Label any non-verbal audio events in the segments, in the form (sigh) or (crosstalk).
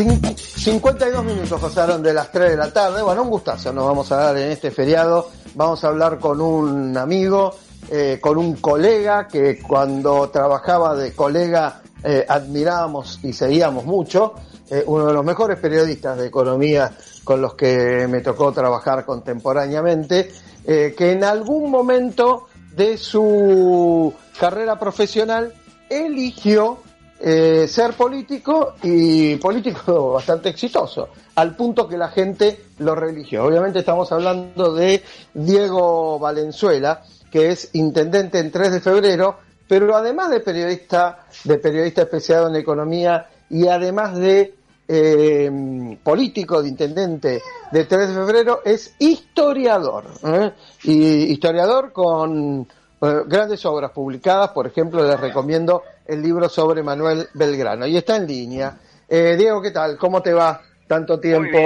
52 minutos pasaron de las 3 de la tarde. Bueno, un gustazo nos vamos a dar en este feriado. Vamos a hablar con un amigo, eh, con un colega que cuando trabajaba de colega eh, admirábamos y seguíamos mucho. Eh, uno de los mejores periodistas de economía con los que me tocó trabajar contemporáneamente, que en algún momento de su carrera profesional eligió eh, ser político y político (laughs) bastante exitoso, al punto que la gente lo religió. Obviamente estamos hablando de Diego Valenzuela, que es intendente en 3 de febrero, pero además de periodista, de periodista especializado en economía y además de eh, político, de intendente de 3 de febrero, es historiador. ¿eh? Y historiador con grandes obras publicadas, por ejemplo, les recomiendo el libro sobre Manuel Belgrano. Y está en línea. Eh, Diego, ¿qué tal? ¿Cómo te va? Tanto tiempo.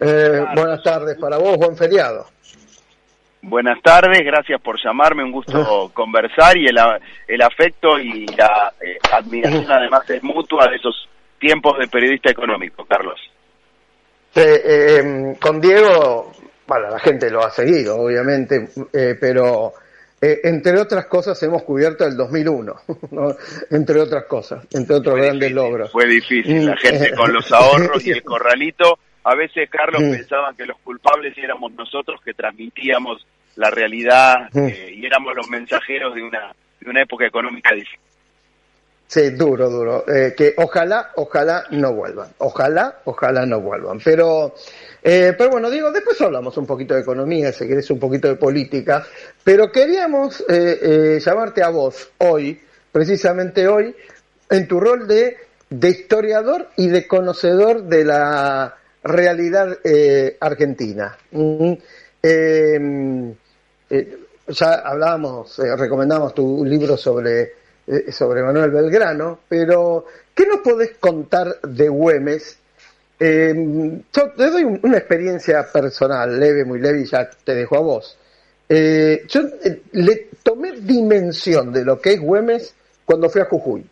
Eh, buenas tardes para vos, buen feriado. Buenas tardes, gracias por llamarme, un gusto (laughs) conversar y el, el afecto y la eh, admiración (laughs) además es mutua de esos tiempos de periodista económico, Carlos. Em, con Diego, bueno, la gente lo ha seguido, obviamente, pero eh, entre otras cosas hemos cubierto el 2001, (laughs) entre otras cosas, entre otros grandes logros. Fue difícil, la gente con los (laughs) ahorros y el corralito, a veces Carlos mm. pensaba que los culpables éramos nosotros que transmitíamos la realidad mm. eh, y éramos los mensajeros de una, de una época económica difícil. Sí, duro, duro. Eh, que ojalá, ojalá no vuelvan. Ojalá, ojalá no vuelvan. Pero eh, pero bueno, digo, después hablamos un poquito de economía, si querés un poquito de política, pero queríamos eh, llamarte a vos hoy, precisamente hoy, en tu rol de, de historiador y de conocedor de la realidad argentina. Mm, em, ya hablábamos, recomendamos tu libro sobre, sobre Manuel Belgrano, pero ¿qué nos podés contar de Güemes? Eh, yo te doy una experiencia personal, leve, muy leve, y ya te dejo a vos. Eh, yo eh, le tomé dimensión de lo que es Güemes cuando fui a Jujuy.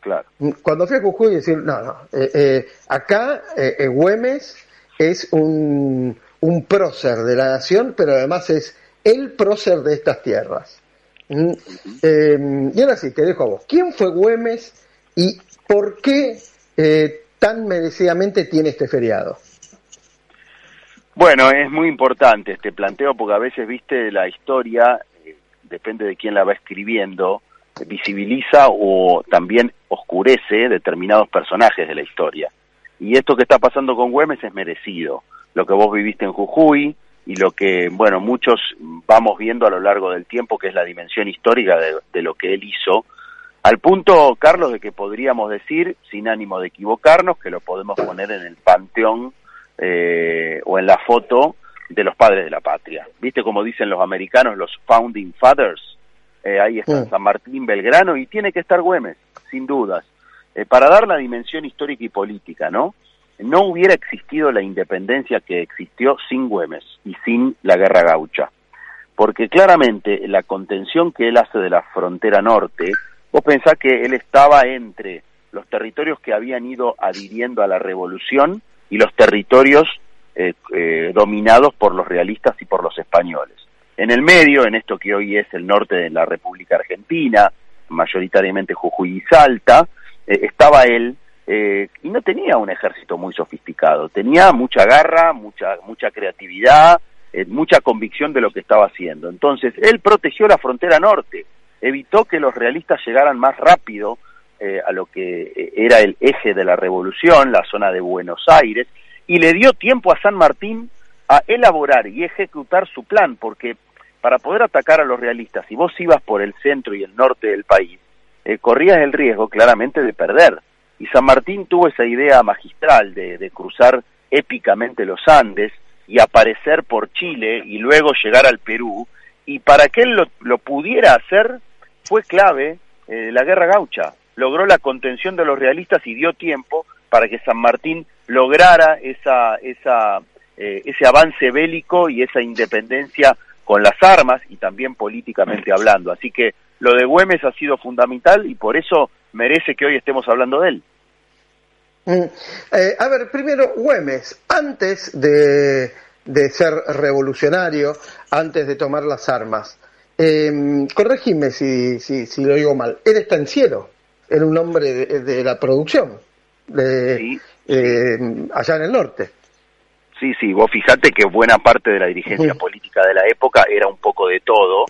Claro. Mm, cuando fui a Jujuy, decir, no, no, eh, acá Güemes es un, un prócer de la nación, pero además es el prócer de estas tierras. Mm, y ahora sí, te dejo a vos. ¿Quién fue Güemes y por qué tan merecidamente tiene este feriado? Bueno, es muy importante este planteo porque a veces, viste, la historia, eh, depende de quién la va escribiendo, visibiliza o también oscurece determinados personajes de la historia. Y esto que está pasando con Güemes es merecido. Lo que vos viviste en Jujuy y lo que, bueno, muchos vamos viendo a lo largo del tiempo, que es la dimensión histórica de lo que él hizo, al punto, Carlos, de que podríamos decir, sin ánimo de equivocarnos, que lo podemos poner en el panteón eh, o en la foto de los padres de la patria. ¿Viste como dicen los americanos, los founding fathers? Eh, ahí está San Martín, Belgrano, y tiene que estar Güemes, sin dudas. Eh, para dar la dimensión histórica y política, ¿no? No hubiera existido la independencia que existió sin Güemes y sin la guerra gaucha. Porque claramente la contención que él hace de la frontera norte, Vos pensás que él estaba entre los territorios que habían ido adhiriendo a la revolución y los territorios eh, eh, dominados por los realistas y por los españoles. En el medio, en esto que hoy es el norte de la República Argentina, mayoritariamente Jujuy y Salta, eh, estaba él y no tenía un ejército muy sofisticado, tenía mucha garra, mucha, mucha creatividad, mucha convicción de lo que estaba haciendo. Entonces, él protegió la frontera norte, evitó que los realistas llegaran más rápido eh, a lo que eh, era el eje de la revolución, la zona de Buenos Aires, y le dio tiempo a San Martín a elaborar y ejecutar su plan, porque para poder atacar a los realistas, si vos ibas por el centro y el norte del país, eh, corrías el riesgo claramente de perder. Y San Martín tuvo esa idea magistral de, de cruzar épicamente los Andes y aparecer por Chile y luego llegar al Perú, y para que él lo, pudiera hacer, fue clave eh, la guerra gaucha. Logró la contención de los realistas y dio tiempo para que San Martín lograra esa, esa, eh, ese avance bélico y esa independencia con las armas y también políticamente hablando. Así que lo de Güemes ha sido fundamental y por eso merece que hoy estemos hablando de él. Mm. Eh, a ver, primero, Güemes, antes de, de, ser revolucionario, antes de tomar las armas, eh, corregime si, si, si, lo digo mal, era estanciero, era un hombre de, la producción, de, eh, allá en el norte. Sí, sí, vos fijate que buena parte de la dirigencia política de la época era un poco de todo,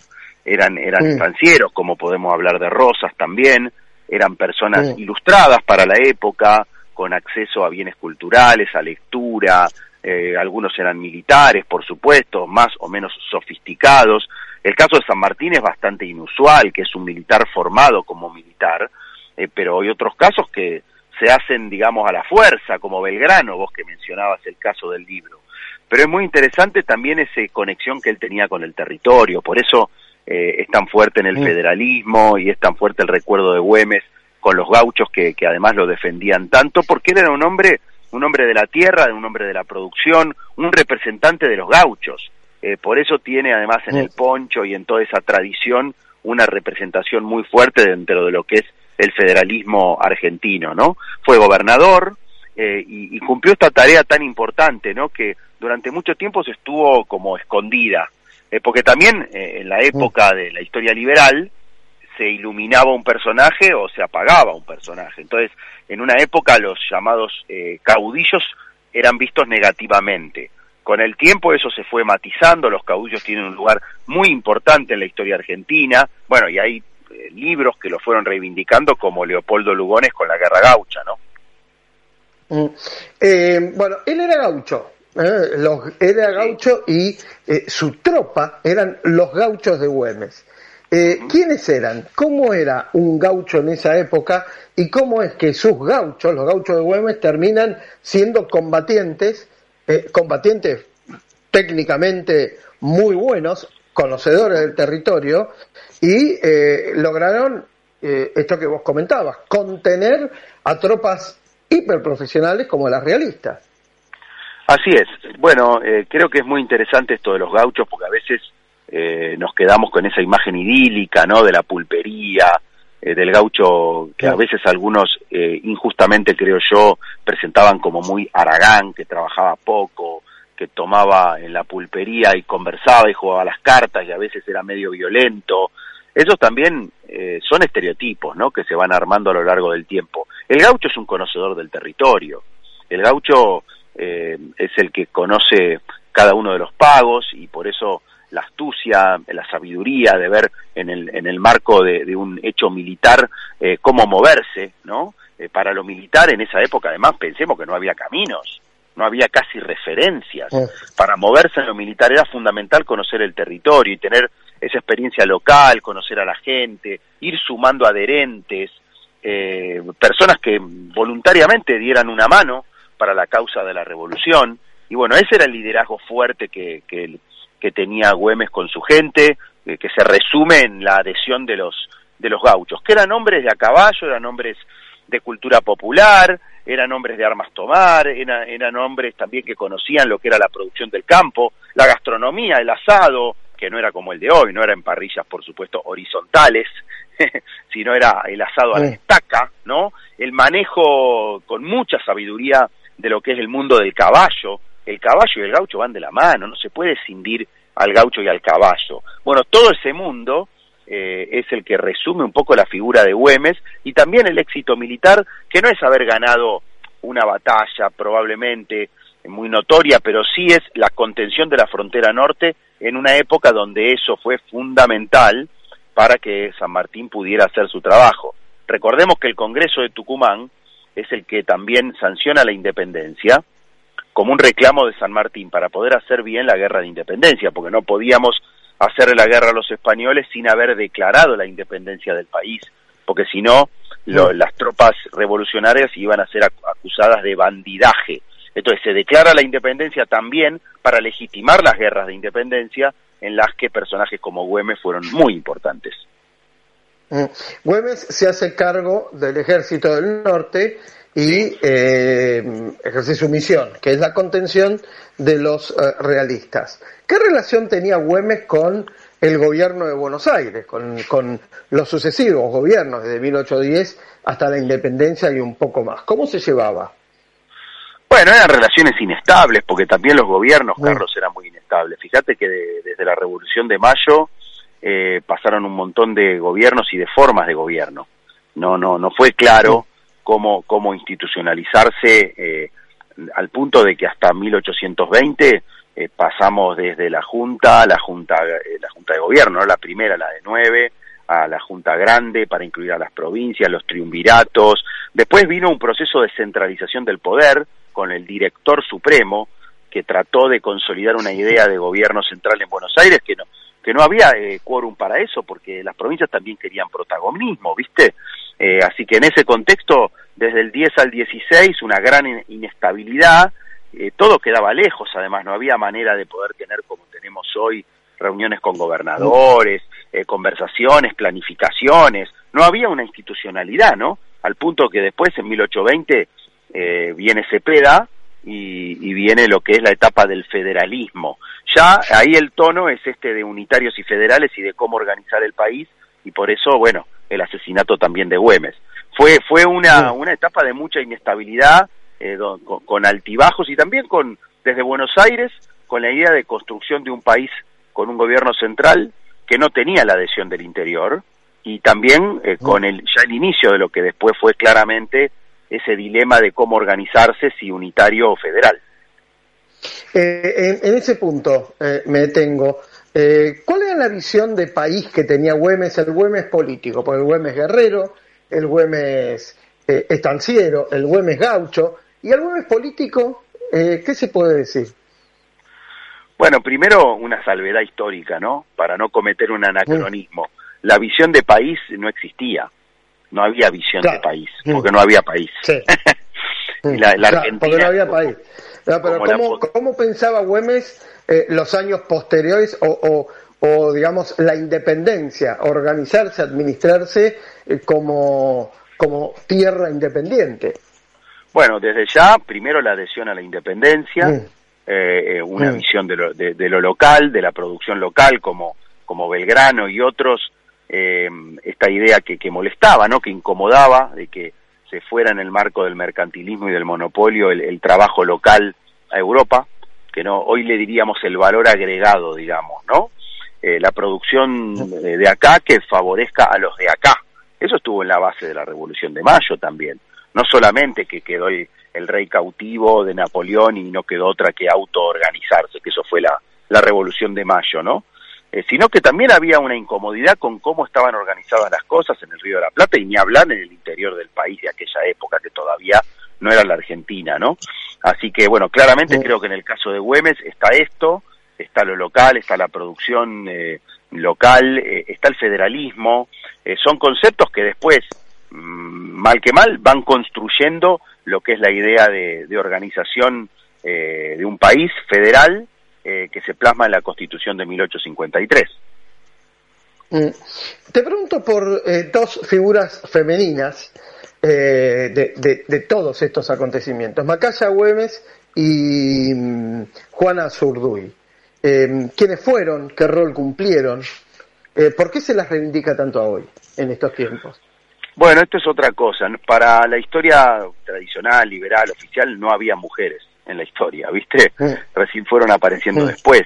eran, eran estancieros, como podemos hablar de Rosas también, eran personas ilustradas para la época, con acceso a bienes culturales, a lectura, eh, algunos eran militares, por supuesto, más o menos sofisticados. El caso de San Martín es bastante inusual, que es un militar formado como militar, eh, pero hay otros casos que se hacen, digamos, a la fuerza, como Belgrano, vos que mencionabas el caso del libro. Pero es muy interesante también esa conexión que él tenía con el territorio, por eso eh, es tan fuerte en el federalismo y es tan fuerte el recuerdo de Güemes con los gauchos que, que además lo defendían tanto, porque él era un hombre, un hombre de la tierra, un hombre de la producción, un representante de los gauchos. Eh, por eso tiene además en el poncho y en toda esa tradición una representación muy fuerte dentro de lo que es el federalismo argentino, ¿no? Fue gobernador eh, y, cumplió esta tarea tan importante, ¿no? Que durante mucho tiempo se estuvo como escondida, eh, porque también en la época de la historia liberal se iluminaba un personaje o se apagaba un personaje. Entonces, en una época los llamados eh, caudillos eran vistos negativamente. Con el tiempo eso se fue matizando, los caudillos tienen un lugar muy importante en la historia argentina, bueno, y hay eh, libros que lo fueron reivindicando como Leopoldo Lugones con la Guerra Gaucha, ¿no? Mm. Eh, bueno, él era gaucho, los, era gaucho y su tropa eran los gauchos de Güemes. Eh, ¿Quiénes eran? ¿Cómo era un gaucho en esa época? ¿Y cómo es que sus gauchos, los gauchos de Güemes, terminan siendo combatientes, eh, combatientes técnicamente muy buenos, conocedores del territorio, y eh, lograron esto que vos comentabas, contener a tropas hiperprofesionales como las realistas? Así es. Bueno, creo que es muy interesante esto de los gauchos porque a veces eh, nos quedamos con esa imagen idílica, ¿no? De la pulpería, eh, del gaucho que a veces algunos eh, injustamente creo yo presentaban como muy aragán, que trabajaba poco, que tomaba en la pulpería y conversaba y jugaba las cartas y a veces era medio violento. Esos también son estereotipos, ¿no? Que se van armando a lo largo del tiempo. El gaucho es un conocedor del territorio. El gaucho es el que conoce cada uno de los pagos y por eso la astucia, la sabiduría de ver en el, en el marco de, un hecho militar eh, cómo moverse, ¿no? Eh, para lo militar en esa época, además, pensemos que no había caminos, no había casi referencias. Para moverse en lo militar era fundamental conocer el territorio y tener esa experiencia local, conocer a la gente, ir sumando adherentes, eh, personas que voluntariamente dieran una mano para la causa de la revolución. Y bueno, ese era el liderazgo fuerte que, que, que tenía Güemes con su gente, eh, que se resume en la adhesión de los, de los gauchos, que eran hombres de a caballo, eran hombres de cultura popular, eran hombres de armas tomar, eran hombres también que conocían lo que era la producción del campo, la gastronomía, el asado, que no era como el de hoy, no era en parrillas, por supuesto, horizontales, (laughs) sino era el asado a la estaca, ¿no? El manejo con mucha sabiduría de lo que es el mundo del caballo, el caballo y el gaucho van de la mano, no se puede cindir al gaucho y al caballo. Bueno, todo ese mundo eh, es el que resume un poco la figura de Güemes y también el éxito militar, que no es haber ganado una batalla probablemente muy notoria, pero sí es la contención de la frontera norte en una época donde eso fue fundamental para que San Martín pudiera hacer su trabajo. Recordemos que el Congreso de Tucumán es el que también sanciona la independencia, como un reclamo de San Martín para poder hacer bien la guerra de independencia, porque no podíamos hacer la guerra a los españoles sin haber declarado la independencia del país, porque si no, las tropas revolucionarias iban a ser acusadas de bandidaje. Entonces se declara la independencia también para legitimar las guerras de independencia en las que personajes como Güemes fueron muy importantes. Güemes se hace cargo del ejército del norte y eh, ejerce su misión, que es la contención de los eh, realistas. ¿Qué relación tenía Güemes con el gobierno de Buenos Aires, con, con, los sucesivos gobiernos desde 1810 hasta la independencia y un poco más? ¿Cómo se llevaba? Bueno, eran relaciones inestables, porque también los gobiernos, Carlos, eran muy inestables. Fíjate que desde la Revolución de Mayo eh, pasaron un montón de gobiernos y de formas de gobierno. No, no, no fue claro cómo, cómo institucionalizarse eh, al punto de que hasta 1820 eh, pasamos desde la Junta, la Junta, eh, la Junta de Gobierno, ¿no? la primera, la de nueve, a la Junta Grande para incluir a las provincias, los triunviratos. Después vino un proceso de centralización del poder con el director supremo que trató de consolidar una idea de gobierno central en Buenos Aires que no que no había eh, quórum para eso porque las provincias también querían protagonismo, ¿viste? Eh, así que en ese contexto, desde el 10 al 16, una gran inestabilidad, eh, todo quedaba lejos, además no había manera de poder tener como tenemos hoy reuniones con gobernadores, eh, conversaciones, planificaciones, no había una institucionalidad, ¿no? Al punto que después, en 1820, eh, viene Cepeda y, y, viene lo que es la etapa del federalismo. Ya ahí el tono es este de unitarios y federales y de cómo organizar el país, y por eso, bueno, el asesinato también de Güemes. Fue, fue una, una etapa de mucha inestabilidad, eh, con, con altibajos y también con, desde Buenos Aires, con la idea de construcción de un país con un gobierno central que no tenía la adhesión del interior y también eh, con el ya el inicio de lo que después fue claramente ese dilema de cómo organizarse si unitario o federal. Eh, en, en, ese punto eh, me detengo. Eh, ¿Cuál era la visión de país que tenía Güemes? El Güemes político, porque el Güemes guerrero, el Güemes eh, estanciero, el Güemes gaucho, y el Güemes político, eh, ¿qué se puede decir? Bueno, primero una salvedad histórica, ¿no? Para no cometer un anacronismo. La visión de país no existía. No había visión claro. de país, porque no había país. Sí. (laughs) la, la claro, Argentina, porque no había país. No, pero la ¿cómo, ¿cómo pensaba Güemes eh, los años posteriores o, o, o, digamos, la independencia, organizarse, administrarse eh, como, como tierra independiente? Bueno, desde ya, primero la adhesión a la independencia, Mm. eh, eh, una Mm. visión de lo, de, de lo local, de la producción local, como, como Belgrano y otros, eh, esta idea que, que molestaba, ¿no? que incomodaba, de que se fuera en el marco del mercantilismo y del monopolio el, trabajo local a Europa, que no hoy le diríamos el valor agregado, digamos, ¿no? Eh, la producción de, de acá que favorezca a los de acá. Eso estuvo en la base de la Revolución de Mayo también. No solamente que quedó el, el rey cautivo de Napoleón y no quedó otra que autoorganizarse, que eso fue la, la Revolución de Mayo, ¿no? Eh, sino que también había una incomodidad con cómo estaban organizadas las cosas en el Río de la Plata y ni hablar en el interior del país de aquella época que todavía no era la Argentina, ¿no? Así que, bueno, claramente Sí. creo que en el caso de Güemes está esto, está lo local, está la producción eh, local, eh, está el federalismo, son conceptos que después, mm, mal que mal, van construyendo lo que es la idea de, de organización de un país federal eh, que se plasma en la Constitución de 1853. Mm. Te pregunto por eh, dos figuras femeninas eh, de, de, de todos estos acontecimientos, Macaya Güemes y mm, Juana Zurduy. Eh, ¿Quiénes fueron? ¿Qué rol cumplieron? Eh, ¿Por qué se las reivindica tanto a hoy, en estos tiempos? Bueno, esto es otra cosa. Para la historia tradicional, liberal, oficial, no había mujeres en la historia, ¿viste? Recién fueron apareciendo después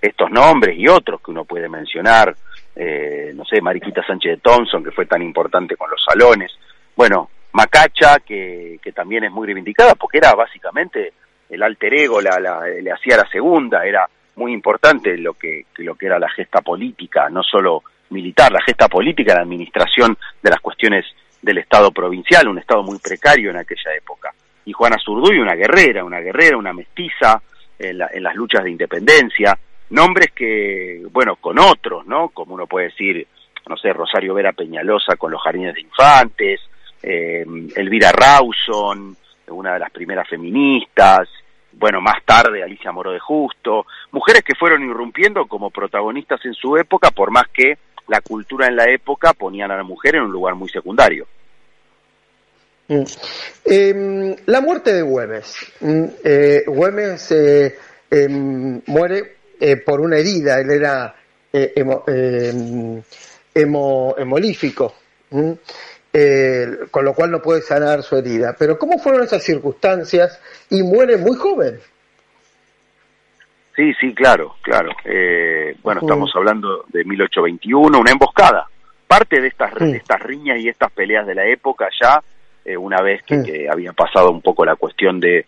estos nombres y otros que uno puede mencionar. Eh, no sé, Mariquita Sánchez de Thompson, que fue tan importante con los salones. Bueno, Macacha, que, que también es muy reivindicada, porque era básicamente el alter ego, la, la- le hacía la segunda, era muy importante lo que, que lo que era la gesta política, no solo militar, la gesta política, la administración de las cuestiones del Estado provincial, un Estado muy precario en aquella época. Y Juana Zurduy, una guerrera, una guerrera, una mestiza en, la- en las luchas de independencia, nombres que, bueno, con otros, ¿no? Como uno puede decir, no sé, Rosario Vera Peñalosa con los jardines de infantes, eh, Elvira Rawson, una de las primeras feministas, bueno, más tarde Alicia Moro de Justo, mujeres que fueron irrumpiendo como protagonistas en su época, por más que la cultura en la época ponían a la mujer en un lugar muy secundario. Eh, la muerte de Güemes. Mm, eh, Güemes eh, em, muere eh, por una herida, él era eh, hemo- em, hemo- hemolífico. Mm. con lo cual no puede sanar su herida. Pero ¿cómo fueron esas circunstancias? Y muere muy joven. Sí, sí, claro, claro. Eh, bueno, estamos hablando de 1821, una emboscada. Parte de estas, estas riñas y estas peleas de la época ya, eh, una vez que, había pasado un poco la cuestión de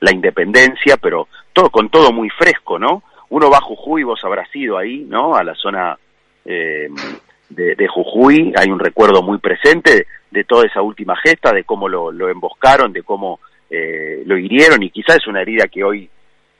la independencia, pero todo con todo muy fresco, ¿no? Uno va a Jujuy, vos habrás ido ahí, ¿no? A la zona eh, de, Jujuy, hay un recuerdo muy presente de, toda esa última gesta, de cómo lo, lo emboscaron, de cómo lo hirieron, y quizás es una herida que hoy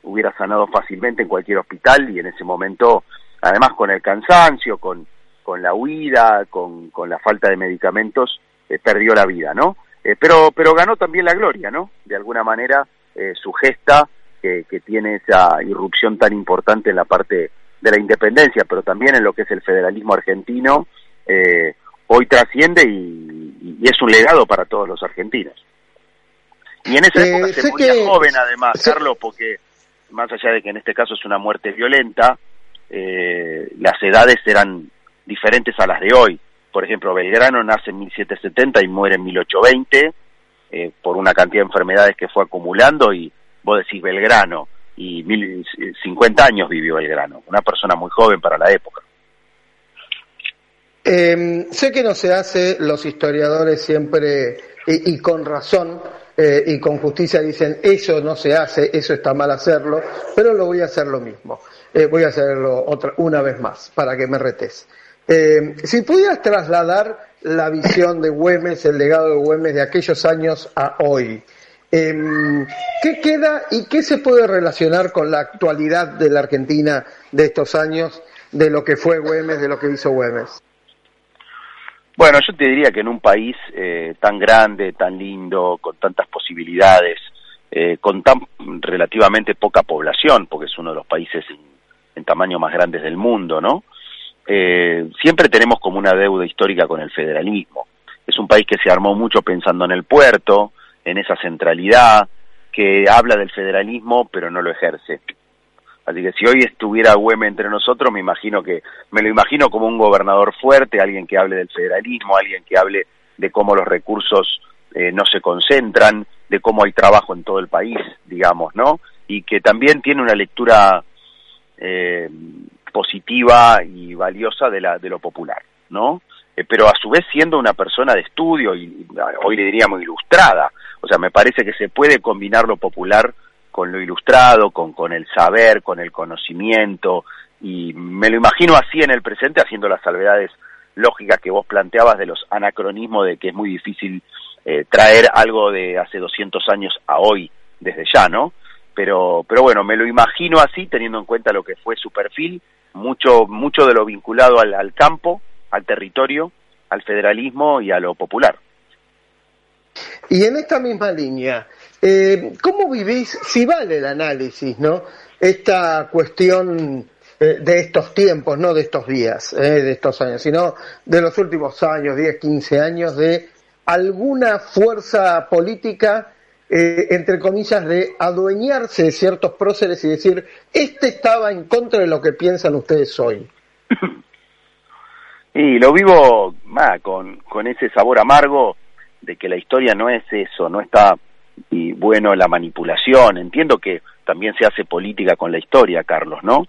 hubiera sanado fácilmente en cualquier hospital y en ese momento, además con el cansancio, con, con la huida, con, con la falta de medicamentos, eh, perdió la vida, ¿no? Eh, pero, pero ganó también la gloria, ¿no? De alguna manera, eh, su gesta, que, que tiene esa irrupción tan importante en la parte de la independencia, pero también en lo que es el federalismo argentino, hoy trasciende y, y, es un legado para todos los argentinos. Y en esa época se moría joven además, Carlos, porque más allá de que en este caso es una muerte violenta, eh, las edades eran diferentes a las de hoy. Por ejemplo, Belgrano nace en 1770 y muere en 1820 eh, por una cantidad de enfermedades que fue acumulando y vos decís Belgrano y mil, 50 años vivió Belgrano, una persona muy joven para la época. Em, sé que no se hace, los historiadores siempre, y con razón, eh, y con justicia dicen eso no se hace, eso está mal hacerlo, pero lo voy a hacer lo mismo. Eh, voy a hacerlo otra, una vez más para que me retes. Eh, si pudieras trasladar la visión de Güemes, el legado de Güemes de aquellos años a hoy, em, ¿qué queda y qué se puede relacionar con la actualidad de la Argentina de estos años, de lo que fue Güemes, de lo que hizo Güemes? Bueno, yo te diría que en un país eh, tan grande, tan lindo, con tantas posibilidades, eh, con tan relativamente poca población, porque es uno de los países en, tamaño más grandes del mundo, ¿no? Eh, siempre tenemos como una deuda histórica con el federalismo. Es un país que se armó mucho pensando en el puerto, en esa centralidad, que habla del federalismo pero no lo ejerce. Así que si hoy estuviera Güeme entre nosotros, me imagino que, me lo imagino como un gobernador fuerte, alguien que hable del federalismo, alguien que hable de cómo los recursos eh, no se concentran, de cómo hay trabajo en todo el país, digamos, ¿no? Y que también tiene una lectura eh, positiva y valiosa de, la, de lo popular, ¿no? Eh, pero a su vez siendo una persona de estudio y hoy le diríamos ilustrada, o sea, me parece que se puede combinar lo popular con lo ilustrado, con, con el saber, con el conocimiento, y me lo imagino así en el presente, haciendo las salvedades lógicas que vos planteabas de los anacronismos de que es muy difícil eh, traer algo de hace 200 años a hoy, desde ya, ¿no? Pero, pero bueno, me lo imagino así, teniendo en cuenta lo que fue su perfil, mucho, mucho de lo vinculado al, al campo, al territorio, al federalismo y a lo popular. Y en esta misma línea, eh, ¿Cómo vivís, si vale el análisis, ¿no? Esta cuestión eh, de estos tiempos, no de estos días, eh, de estos años, sino de los últimos años, 10, 15 años, de alguna fuerza política, entre comillas, de adueñarse de ciertos próceres y decir, este estaba en contra de lo que piensan ustedes hoy. (laughs) Y lo vivo con, con ese sabor amargo de que la historia no es eso, no está y bueno, la manipulación. Entiendo que también se hace política con la historia, Carlos, ¿no?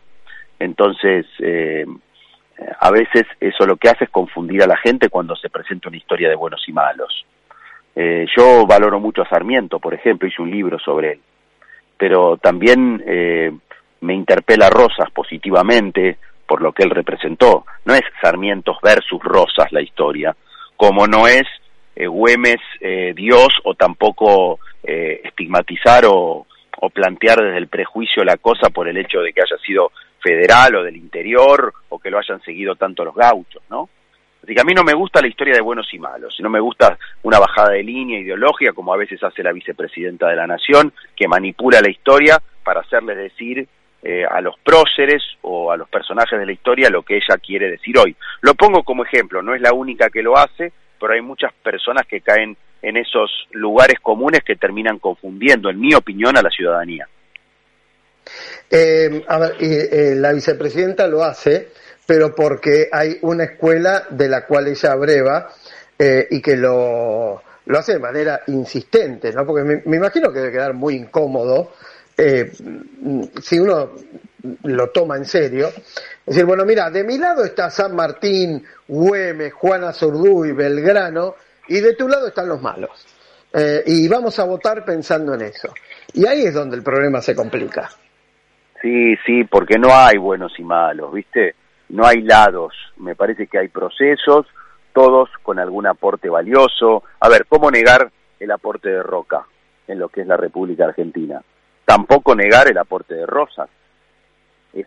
Entonces, eh, a veces eso lo que hace es confundir a la gente cuando se presenta una historia de buenos y malos. Eh, yo valoro mucho a Sarmiento, por ejemplo, hice un libro sobre él, pero también eh, me interpela Rosas positivamente por lo que él representó. No es Sarmientos versus Rosas la historia, como no es Güemes Dios o tampoco eh, estigmatizar o, o plantear desde el prejuicio la cosa por el hecho de que haya sido federal o del interior o que lo hayan seguido tanto los gauchos, ¿no? Así que a mí no me gusta la historia de buenos y malos, sino me gusta una bajada de línea ideológica, como a veces hace la vicepresidenta de la Nación, que manipula la historia para hacerles decir eh, a los próceres o a los personajes de la historia lo que ella quiere decir hoy. Lo pongo como ejemplo, no es la única que lo hace, pero hay muchas personas que caen en esos lugares comunes que terminan confundiendo, en mi opinión, a la ciudadanía. Eh, a ver, eh, la vicepresidenta lo hace, pero porque hay una escuela de la cual ella abreva, eh, y que lo, lo hace de manera insistente, ¿no? Porque me, imagino que debe quedar muy incómodo eh, si uno lo toma en serio. Es decir, bueno, mira, de mi lado está San Martín, Güemes, Juana y Belgrano, y de tu lado están los malos. Eh, y vamos a votar pensando en eso. Y ahí es donde el problema se complica. Sí, sí, porque no hay buenos y malos, ¿viste? No hay lados. Me parece que hay procesos, todos con algún aporte valioso. A ver, ¿cómo negar el aporte de Roca en lo que es la República Argentina? Tampoco negar el aporte de Rosas.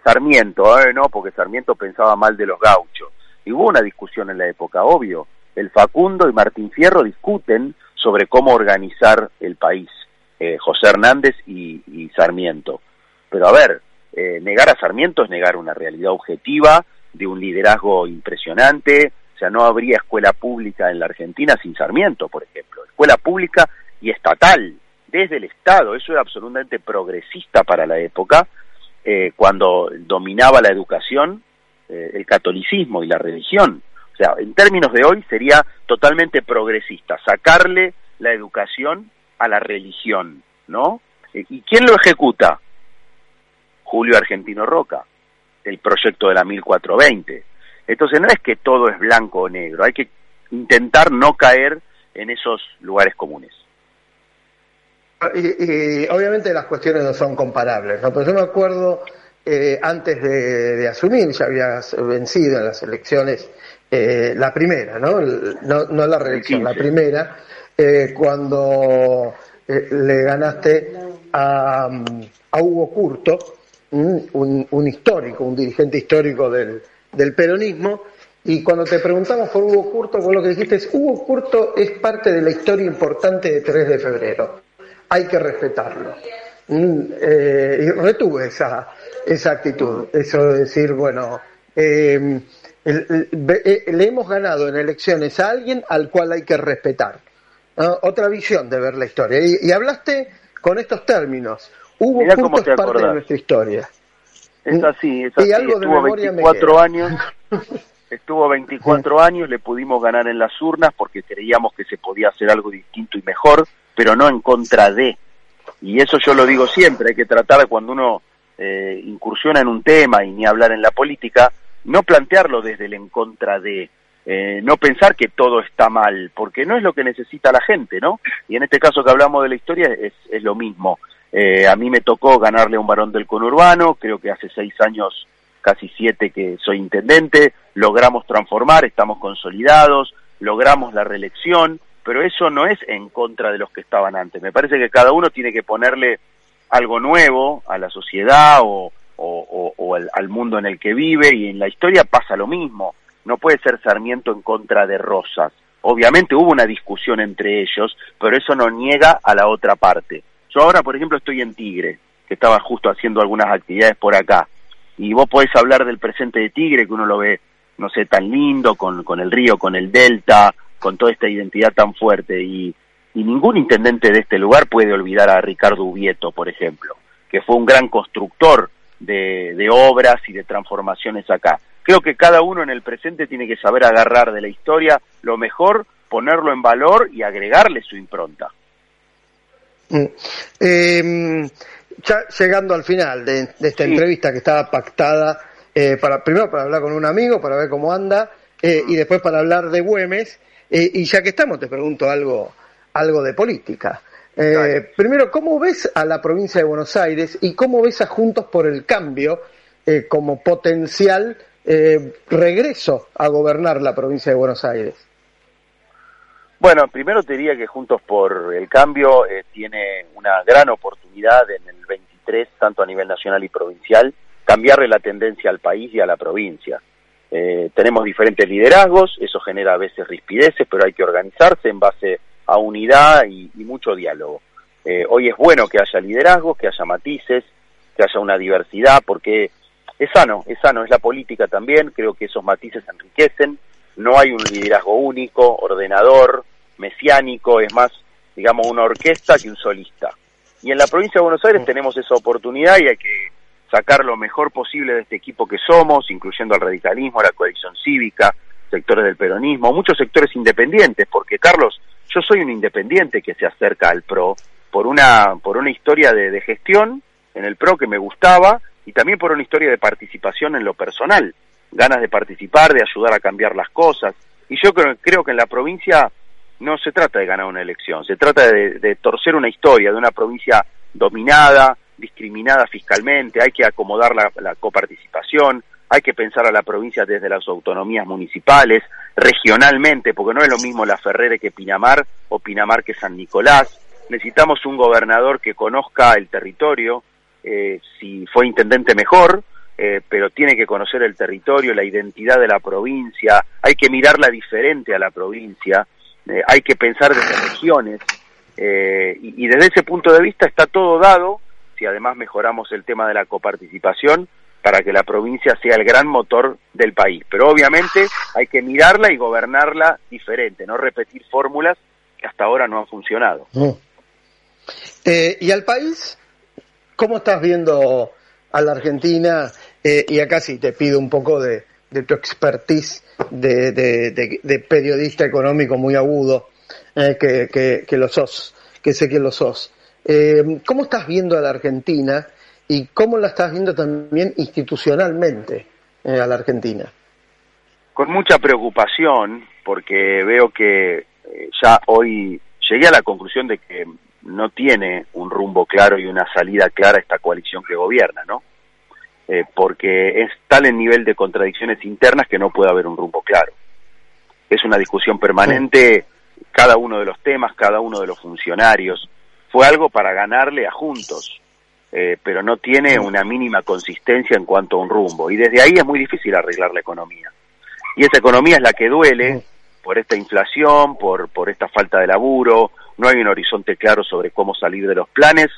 Sarmiento, ¿eh? no, porque Sarmiento pensaba mal de los gauchos. Y hubo una discusión en la época, obvio. El Facundo y Martín Fierro discuten sobre cómo organizar el país, eh, José Hernández y Sarmiento pero a ver, eh, negar a Sarmiento es negar una realidad objetiva de un liderazgo impresionante. O sea, no habría escuela pública en la Argentina sin Sarmiento, por ejemplo. Escuela pública y estatal, desde el Estado. Eso era absolutamente progresista para la época, eh, cuando dominaba la educación, eh, el catolicismo y la religión. O sea, en términos de hoy sería totalmente progresista, sacarle la educación a la religión, ¿no? ¿Y quién lo ejecuta? Julio Argentino Roca, el proyecto de la 1420. Entonces no es que todo es blanco o negro, hay que intentar no caer en esos lugares comunes. Y, obviamente las cuestiones no son comparables, ¿no? pero yo me acuerdo eh, antes de, asumir, ya habías vencido en las elecciones, eh, la primera, ¿no? no, la reelección, la primera, eh, cuando le ganaste a, a Hugo Curto, un, histórico, un dirigente histórico del, peronismo, y cuando te preguntamos por Hugo Curto, vos lo que dijiste es, Hugo Curto es parte de la historia importante de 3 de febrero, hay que respetarlo. Eh, y retuve esa, esa actitud, eso de decir, bueno, em, eh, le hemos ganado en elecciones a alguien al cual hay que respetar. Otra visión de ver la historia. y hablaste con estos términos. Hubo Mirá cómo te parte de nuestra historia. Es así, es así. estuvo 24 años, (laughs) estuvo 24 años, le pudimos ganar en las urnas porque creíamos que se podía hacer algo distinto y mejor, pero no en contra de. Y eso yo lo digo siempre, hay que tratar cuando uno eh, incursiona en un tema y ni hablar en la política, no plantearlo desde el en contra de, eh, no pensar que todo está mal, porque no es lo que necesita la gente, ¿no? Y en este caso que hablamos de la historia es, es lo mismo. Eh, a mí me tocó ganarle a un varón del conurbano, creo que hace seis años, casi siete que soy intendente, logramos transformar, estamos consolidados, logramos la reelección, pero eso no es en contra de los que estaban antes. Me parece que cada uno tiene que ponerle algo nuevo a la sociedad o, al, mundo en el que vive y en la historia pasa lo mismo. No puede ser Sarmiento en contra de Rosas. Obviamente hubo una discusión entre ellos, pero eso no niega a la otra parte. Yo ahora, por ejemplo, estoy en Tigre, que estaba justo haciendo algunas actividades por acá, y vos podés hablar del presente de Tigre, que uno lo ve, no sé, tan lindo, con, con el río, con el delta, con toda esta identidad tan fuerte, y, y ningún intendente de este lugar puede olvidar a Ricardo Ubieto, por ejemplo, que fue un gran constructor de, de obras y de transformaciones acá. Creo que cada uno en el presente tiene que saber agarrar de la historia lo mejor, ponerlo en valor y agregarle su impronta. Mm. Eh, ya llegando al final de, esta entrevista que estaba pactada, eh, para, primero para hablar con un amigo, para ver cómo anda, eh, y después para hablar de Güemes, eh, y ya que estamos, te pregunto algo, algo de política. primero, ¿cómo ves a la provincia de Buenos Aires y cómo ves a Juntos por el Cambio como potencial regreso a gobernar la provincia de Buenos Aires? Bueno, primero te diría que Juntos por el Cambio eh, tiene una gran oportunidad en el 23, tanto a nivel nacional y provincial, cambiarle la tendencia al país y a la provincia. Eh, tenemos diferentes liderazgos, eso genera a veces rispideces, pero hay que organizarse en base a unidad y, mucho diálogo. Eh, hoy es bueno que haya liderazgos, que haya matices, que haya una diversidad, porque es sano, es sano, es la política también, creo que esos matices enriquecen, no hay un liderazgo único, ordenador, mesiánico, es más, digamos, una orquesta que un solista. Y en la provincia de Buenos Aires mm. tenemos esa oportunidad y hay que sacar lo mejor posible de este equipo que somos, incluyendo al radicalismo, a la coalición cívica, sectores del peronismo, muchos sectores independientes, porque Carlos, yo soy un independiente que se acerca al PRO por una, por una historia de, de gestión en el PRO que me gustaba y también por una historia de participación en lo personal, ganas de participar, de ayudar a cambiar las cosas. Y yo creo, creo que en la provincia no se trata de ganar una elección, se trata de, torcer una historia de una provincia dominada, discriminada fiscalmente, hay que acomodar la, coparticipación, hay que pensar a la provincia desde las autonomías municipales, regionalmente, porque no es lo mismo la Ferrere que Pinamar o Pinamar que San Nicolás. Necesitamos un gobernador que conozca el territorio, eh, si fue intendente mejor, eh, pero tiene que conocer el territorio, la identidad de la provincia, hay que mirarla diferente a la provincia, eh, hay que pensar desde regiones, y, y, desde ese punto de vista está todo dado, si además mejoramos el tema de la coparticipación, para que la provincia sea el gran motor del país. Pero obviamente hay que mirarla y gobernarla diferente, no repetir fórmulas que hasta ahora no han funcionado. Mm. ¿Y al país? ¿Cómo estás viendo a la Argentina? Eh, y acá sí te pido un poco de, tu expertise de, periodista económico muy agudo, eh, que, lo sos, que sé que lo sos. Eh, ¿Cómo estás viendo a la Argentina y cómo la estás viendo también institucionalmente a la Argentina? Con mucha preocupación, porque veo que ya hoy llegué a la conclusión de que no tiene un rumbo claro y una salida clara esta coalición que gobierna, ¿no? Eh, porque es tal el nivel de contradicciones internas que no puede haber un rumbo claro. Es una discusión permanente, cada uno de los temas, cada uno de los funcionarios. Fue algo para ganarle a Juntos, eh, pero no tiene una mínima consistencia en cuanto a un rumbo. Y desde ahí es muy difícil arreglar la economía. Y esa economía es la que duele por esta inflación, por, por esta falta de laburo, no hay un horizonte claro sobre cómo salir de los planes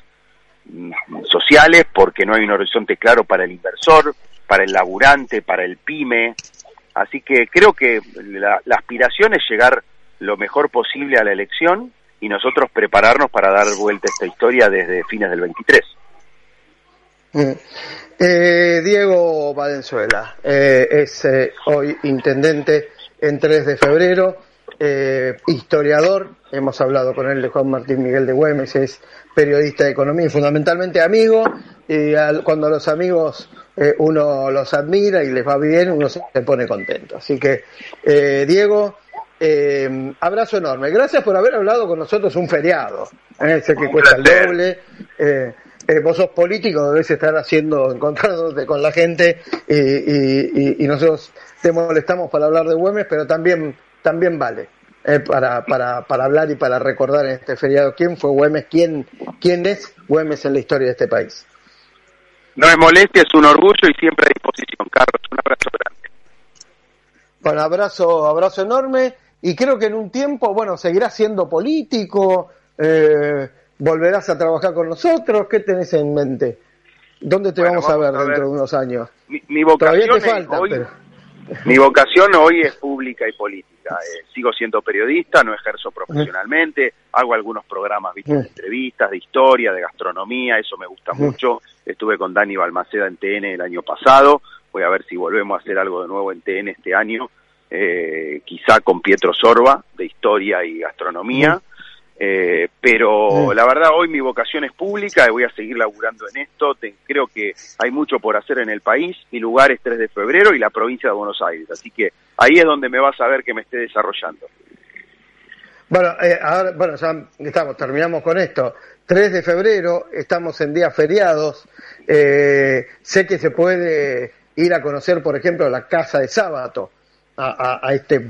sociales, porque no hay un horizonte claro para el inversor, para el laburante, para el pyme. Así que creo que la, aspiración es llegar lo mejor posible a la elección y nosotros prepararnos para dar vuelta a esta historia desde fines del 23. Mm. Eh, Diego Valenzuela eh, es eh, hoy intendente en 3 de febrero eh, historiador, hemos hablado con él de Juan Martín Miguel de Güemes, es periodista de economía y fundamentalmente amigo, y cuando los amigos eh, uno los admira y les va bien, uno se pone contento. Así que, eh, Diego, eh, abrazo enorme. Gracias por haber hablado con nosotros un feriado, ese que cuesta el doble. vos sos político, debes estar haciendo, encontrándote con la gente y, y nosotros te molestamos para hablar de Güemes, pero también también vale. Eh, para, para, para hablar y para recordar en este feriado quién fue Güemes, quién, quién es Güemes en la historia de este país. No es molestia, es un orgullo y siempre a disposición, Carlos. Un abrazo grande. Un abrazo, abrazo enorme y creo que en un tiempo, bueno, seguirás siendo político, eh, volverás a trabajar con nosotros. ¿Qué tenés en mente? ¿Dónde te vamos, a ver dentro de unos años? Mi, vocación Todavía te falta, Mi vocación hoy es pública y política. Eh, sigo siendo periodista, no ejerzo profesionalmente, hago algunos programas de entrevistas, de historia, de gastronomía, eso me gusta mucho. Estuve con Dani Balmaceda en TN el año pasado, voy a ver si volvemos a hacer algo de nuevo en TN este año, eh, quizá con Pietro Sorba, de historia y gastronomía. Eh, pero la verdad hoy mi vocación es pública y voy a seguir laburando en esto. creo que hay mucho por hacer en el país. Mi lugar es 3 de febrero y la provincia de Buenos Aires. Así que ahí es donde me vas a ver que me esté desarrollando. Bueno, eh, ahora, bueno, ya estamos, terminamos con esto. 3 de febrero, estamos en días feriados. Eh, sé que se puede ir a conocer, por ejemplo, la Casa de Sábato, a, a, este,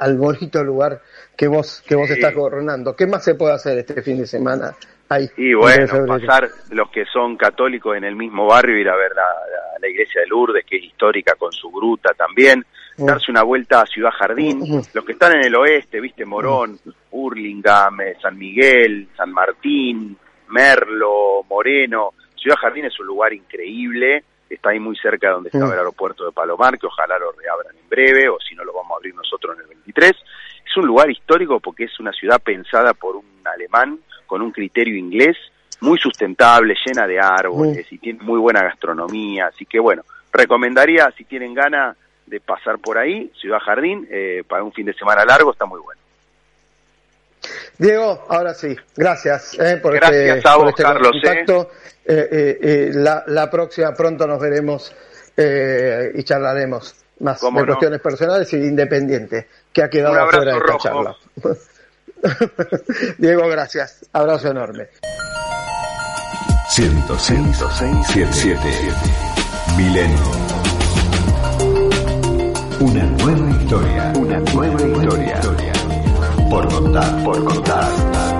al bonito lugar que vos que vos estás gobernando. ¿Qué más se puede hacer este fin de semana ahí? Y bueno, pasar los que son católicos en el mismo barrio, ir a ver la, la, iglesia de Lourdes, que es histórica con su gruta también, mm. darse una vuelta a Ciudad Jardín, mm. los que están en el oeste, viste, Morón. Hurlingham, eh, San Miguel, San Martín, Merlo, Moreno, Ciudad Jardín es un lugar increíble, está ahí muy cerca de donde estaba el aeropuerto de Palomar, que ojalá lo reabran en breve, o si no lo vamos a abrir nosotros en el 23, es un lugar histórico porque es una ciudad pensada por un alemán con un criterio inglés muy sustentable, llena de árboles y tiene muy buena gastronomía. Así que bueno, recomendaría si tienen ganas de pasar por ahí, Ciudad Jardín, eh, para un fin de semana largo, está muy bueno. Diego, ahora sí, gracias eh, por gracias este, a vos, este Carlos, contacto. Eh, la, la, próxima pronto nos veremos y charlaremos más de cuestiones personales y independientes que ha quedado fuera de esta charla. (laughs) Diego, gracias. Abrazo enorme. 106, 106 Milenio. Una nueva historia. Una nueva historia. Por contar, por contar.